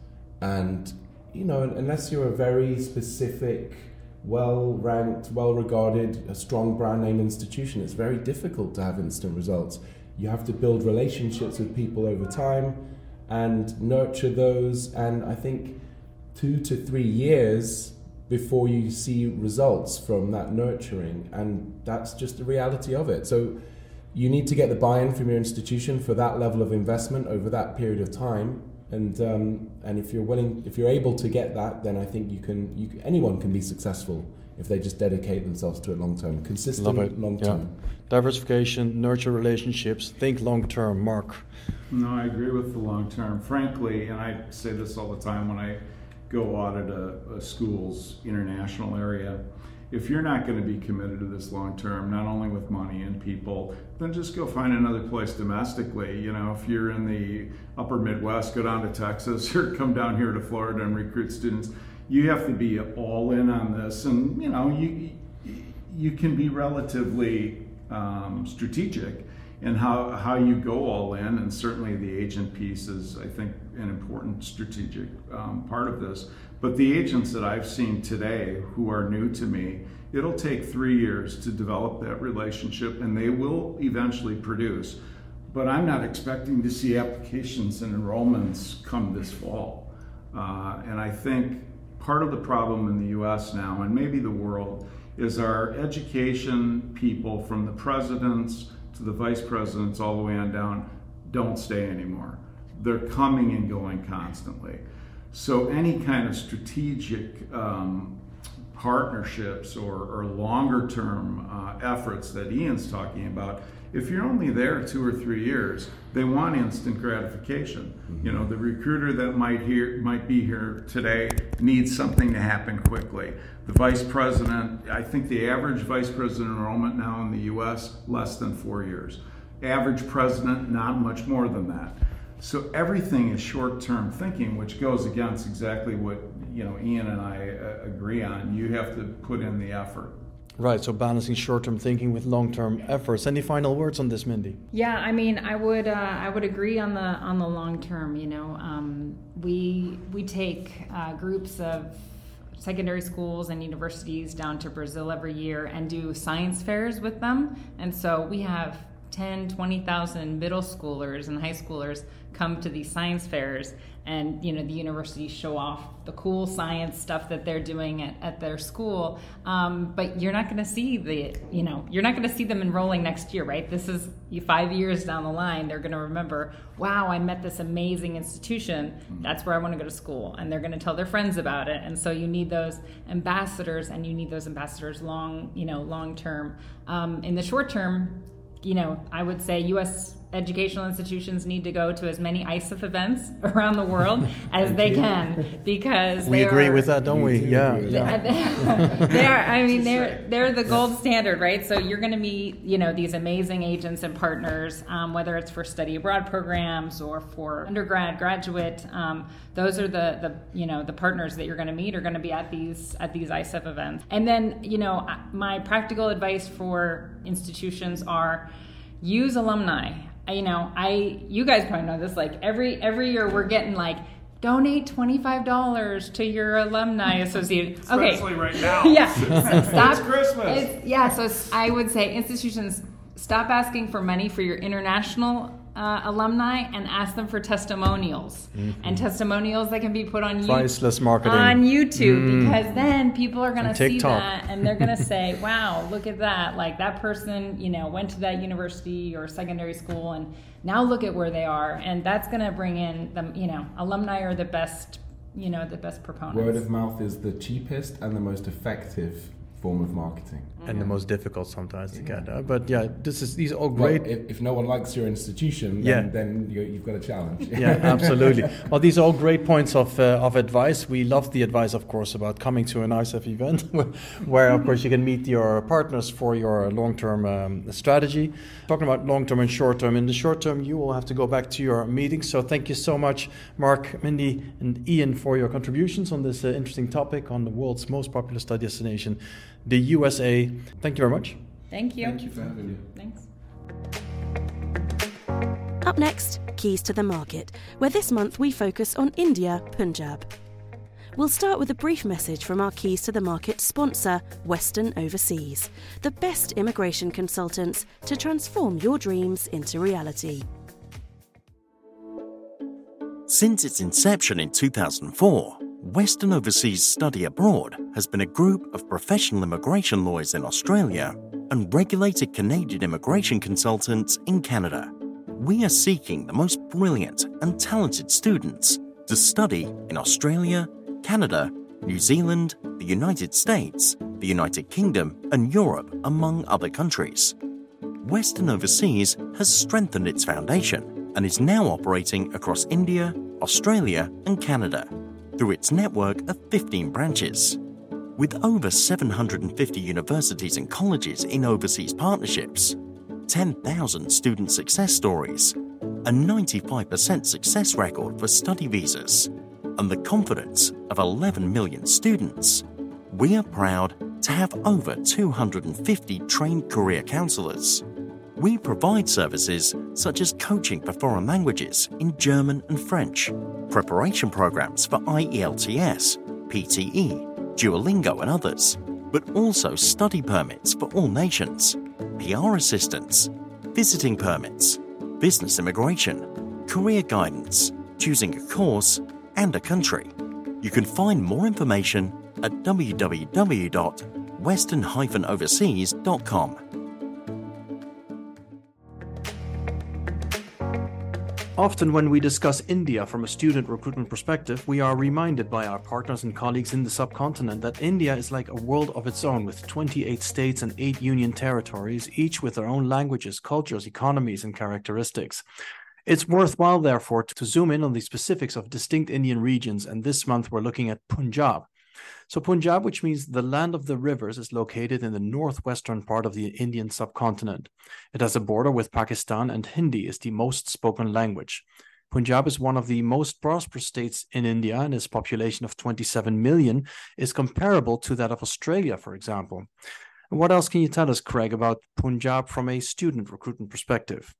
And, you know, unless you're a very specific, well ranked, well regarded, a strong brand name institution, it's very difficult to have instant results. You have to build relationships with people over time and nurture those. And I think two to three years before you see results from that nurturing and that's just the reality of it so you need to get the buy-in from your institution for that level of investment over that period of time and um, and if you're willing if you're able to get that then I think you can you anyone can be successful if they just dedicate themselves to it long term. Consistent long term. Yeah. diversification nurture relationships think long term. Mark. No I agree with the long term. Frankly and I say this all the time when I go audit a, a school's international area. If you're not going to be committed to this long term, not only with money and people, then just go find another place domestically. You know, if you're in the upper Midwest, go down to Texas (laughs) or come down here to Florida and recruit students. You have to be all in on this, and you know, you you can be relatively um, strategic in how, how you go all in, and certainly the agent piece is, I think, an important strategic um, part of this. But the agents that I've seen today who are new to me, it'll take three years to develop that relationship, and they will eventually produce. But I'm not expecting to see applications and enrollments come this fall. Uh, and I think part of the problem in the US now, and maybe the world, is our education people from the presidents to the vice presidents all the way on down don't stay anymore. They're coming and going constantly. So any kind of strategic um, partnerships or, or longer term uh, efforts that Ian's talking about if you're only there two or three years, they want instant gratification. Mm-hmm. You know, the recruiter that might here might be here today needs something to happen quickly. The vice president, I think the average vice president enrollment now in the U.S. less than four years. Average president, not much more than that. So everything is short-term thinking, which goes against exactly what you know Ian and I uh, agree on. You have to put in the effort. Right, so balancing short-term thinking with long-term efforts. Any final words on this, Mindi? Yeah, I mean, I would uh, I would agree on the on the long term. You know, um, we we take uh, groups of secondary schools and universities down to Brazil every year and do science fairs with them, and so we have 10, 20,000 middle schoolers and high schoolers come to these science fairs and you know the universities show off the cool science stuff that they're doing at, at their school. Um, but you're not going to see the you know you're not going to see them enrolling next year right? This is five years down the line they're going to remember wow i met this amazing institution. That's where i want to go to school. And they're going to tell their friends about it. And so you need those ambassadors and you need those ambassadors long you know long term. Um, in the short term you know i would say us educational institutions need to go to as many ICEF events (laughs) around the world (laughs) as they can because we agree are, with that, don't we? Yeah, yeah. (laughs) they are. I mean, they're they're the gold standard, right? So you're going to meet, you know, these amazing agents and partners, um, whether it's for study abroad programs or for undergrad, graduate. Um, those are the the you know the partners that you're going to meet are going to be at these at these ICEF events. And then you know, my practical advice for institutions are use alumni you know, I you guys probably know this. Like every every year, we're getting like donate twenty five dollars to your alumni (laughs) association. Okay, especially right now. (laughs) yeah, stop. it's Christmas. It's, yeah, so I would say institutions stop asking for money for your international uh, alumni and ask them for testimonials mm-hmm. and testimonials that can be put on priceless marketing on YouTube mm. because then people are going to see that and they're going (laughs) to say, "Wow, look at that! Like that person, you know, went to that university or secondary school, and now look at where they are." And that's going to bring in the, you know, alumni are the best, you know, the best proponents. Word of mouth is the cheapest and the most effective form of marketing and the most difficult sometimes to get uh, but yeah this is these are all great. well, if, if, no one likes your institution then, yeah. then you have got a challenge. (laughs) Yeah absolutely. Well these are all great points of, uh, of advice. We love the advice of course about coming to an ICEF event (laughs) where of course you can meet your partners for your long-term um, strategy. Talking about long-term and short-term in the short term you will have to go back to your meetings. So thank you so much Mark Mindi and Ian for your contributions on this uh, interesting topic on the world's most popular study destination the USA. Thank you very much. Thank you. Thank you for having me. Thanks. Up next, Keys to the Market, where this month we focus on India, Punjab. We'll start with a brief message from our Keys to the Market sponsor, Western Overseas, the best immigration consultants to transform your dreams into reality. Since its inception in 2004, Western Overseas Study Abroad has been a group of professional immigration lawyers in Australia and regulated Canadian immigration consultants in Canada. We are seeking the most brilliant and talented students to study in Australia, Canada, New Zealand, the United States, the United Kingdom, and Europe, among other countries. Western Overseas has strengthened its foundation and is now operating across India, Australia, and Canada through its network of 15 branches. With over 750 universities and colleges in overseas partnerships, 10,000 student success stories, a 95% success record for study visas, and the confidence of 11 million students, we are proud to have over 250 trained career counselors. We provide services such as coaching for foreign languages in German and French, preparation programs for IELTS, PTE, Duolingo, and others, but also study permits for all nations, PR assistance, visiting permits, business immigration, career guidance, choosing a course, and a country. You can find more information at www.western-overseas.com. Often, when we discuss India from a student recruitment perspective, we are reminded by our partners and colleagues in the subcontinent that India is like a world of its own with 28 states and 8 union territories, each with their own languages, cultures, economies, and characteristics. It's worthwhile, therefore, to zoom in on the specifics of distinct Indian regions, and this month we're looking at Punjab. So, Punjab, which means the land of the rivers, is located in the northwestern part of the Indian subcontinent. It has a border with Pakistan, and Hindi is the most spoken language. Punjab is one of the most prosperous states in India, and its population of 27 million is comparable to that of Australia, for example. What else can you tell us, Craig, about Punjab from a student recruitment perspective?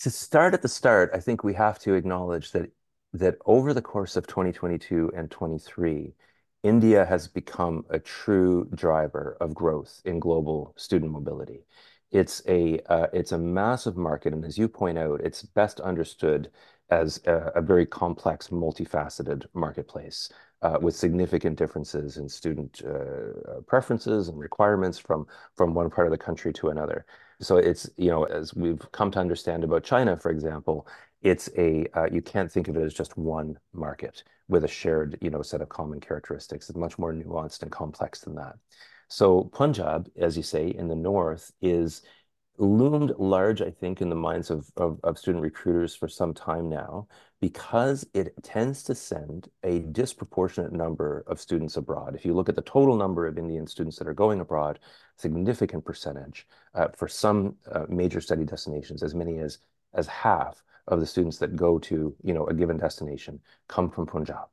To start at the start, I think we have to acknowledge that that over the course of 2022 and 23, India has become a true driver of growth in global student mobility. It's a uh, it's a massive market, and as you point out, it's best understood as a, a very complex, multifaceted marketplace uh, with significant differences in student uh, preferences and requirements from from one part of the country to another. So it's you know as we've come to understand about China, for example, it's a uh, you can't think of it as just one market with a shared you know set of common characteristics. It's much more nuanced and complex than that. So Punjab, as you say, in the north is loomed large, I think, in the minds of, of, of, student recruiters for some time now, because it tends to send a disproportionate number of students abroad. If you look at the total number of Indian students that are going abroad, significant percentage uh, for some uh, major study destinations, as many as as half of the students that go to you know a given destination come from Punjab.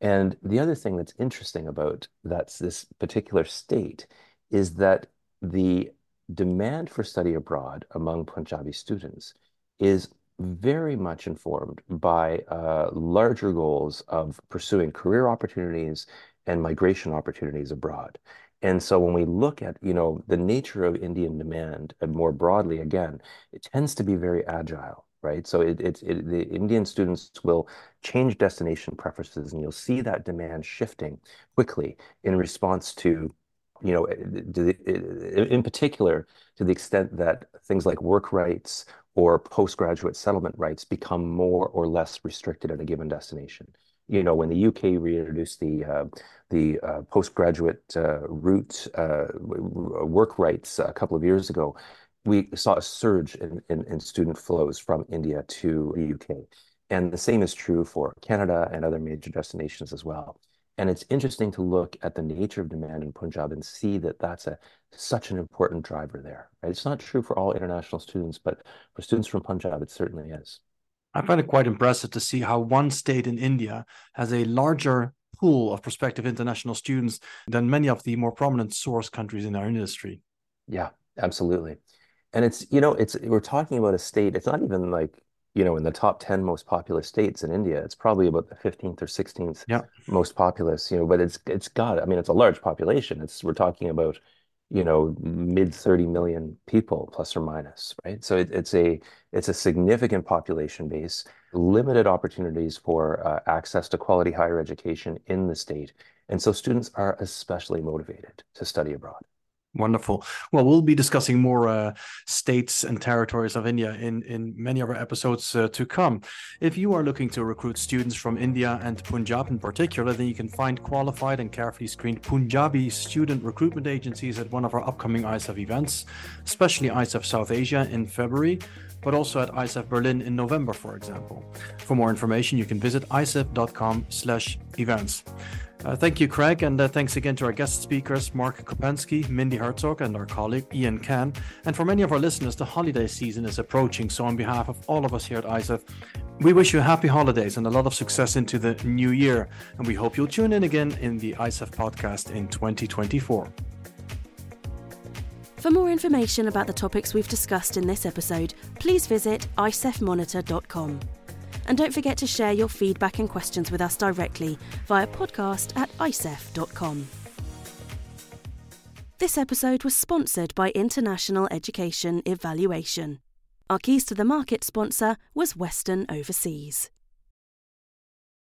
And the other thing that's interesting about that's this particular state is that the demand for study abroad among Punjabi students is very much informed by uh, larger goals of pursuing career opportunities and migration opportunities abroad. And so when we look at, you know, the nature of Indian demand and more broadly, again, it tends to be very agile right? So it, it, it, the Indian students will change destination preferences, and you'll see that demand shifting quickly in response to, you know, in particular, to the extent that things like work rights or postgraduate settlement rights become more or less restricted at a given destination. You know, when the UK reintroduced the uh, the uh, postgraduate uh, route uh, work rights a couple of years ago, we saw a surge in, in, in, student flows from India to the UK. And the same is true for Canada and other major destinations as well. And it's interesting to look at the nature of demand in Punjab and see that that's a such an important driver there. Right? It's not true for all international students, but for students from Punjab, it certainly is. I find it quite impressive to see how one state in India has a larger pool of prospective international students than many of the more prominent source countries in our industry. Yeah, absolutely and it's you know it's we're talking about a state it's not even like you know in the top 10 most populous states in india it's probably about the 15th or 16th yeah. most populous you know but it's it's got i mean it's a large population it's we're talking about you know mid 30 million people plus or minus right? So it, it's a it's a significant population base limited opportunities for uh, access to quality higher education in the state. And so students are especially motivated to study abroad Wonderful. Well, we'll be discussing more uh, states and territories of India in, in many of our episodes uh, to come. If you are looking to recruit students from India and Punjab in particular, then you can find qualified and carefully screened Punjabi student recruitment agencies at one of our upcoming ICEF events, especially ICEF South Asia in February. But also at ICEF Berlin in November, for example. For more information, you can visit icef.com/events. Uh, thank you, Craig, and uh, thanks again to our guest speakers, Mark Kopenski, Mindi Hertzog, and our colleague Ian Cann. And for many of our listeners, the holiday season is approaching. So, on behalf of all of us here at ICEF, we wish you happy holidays and a lot of success into the new year. And we hope you'll tune in again in the ICEF podcast in 2024. For more information about the topics we've discussed in this episode, please visit icefmonitor.com. And don't forget to share your feedback and questions with us directly via podcast at icef.com. This episode was sponsored by International Education Evaluation. Our Keys to the Market sponsor was Western Overseas.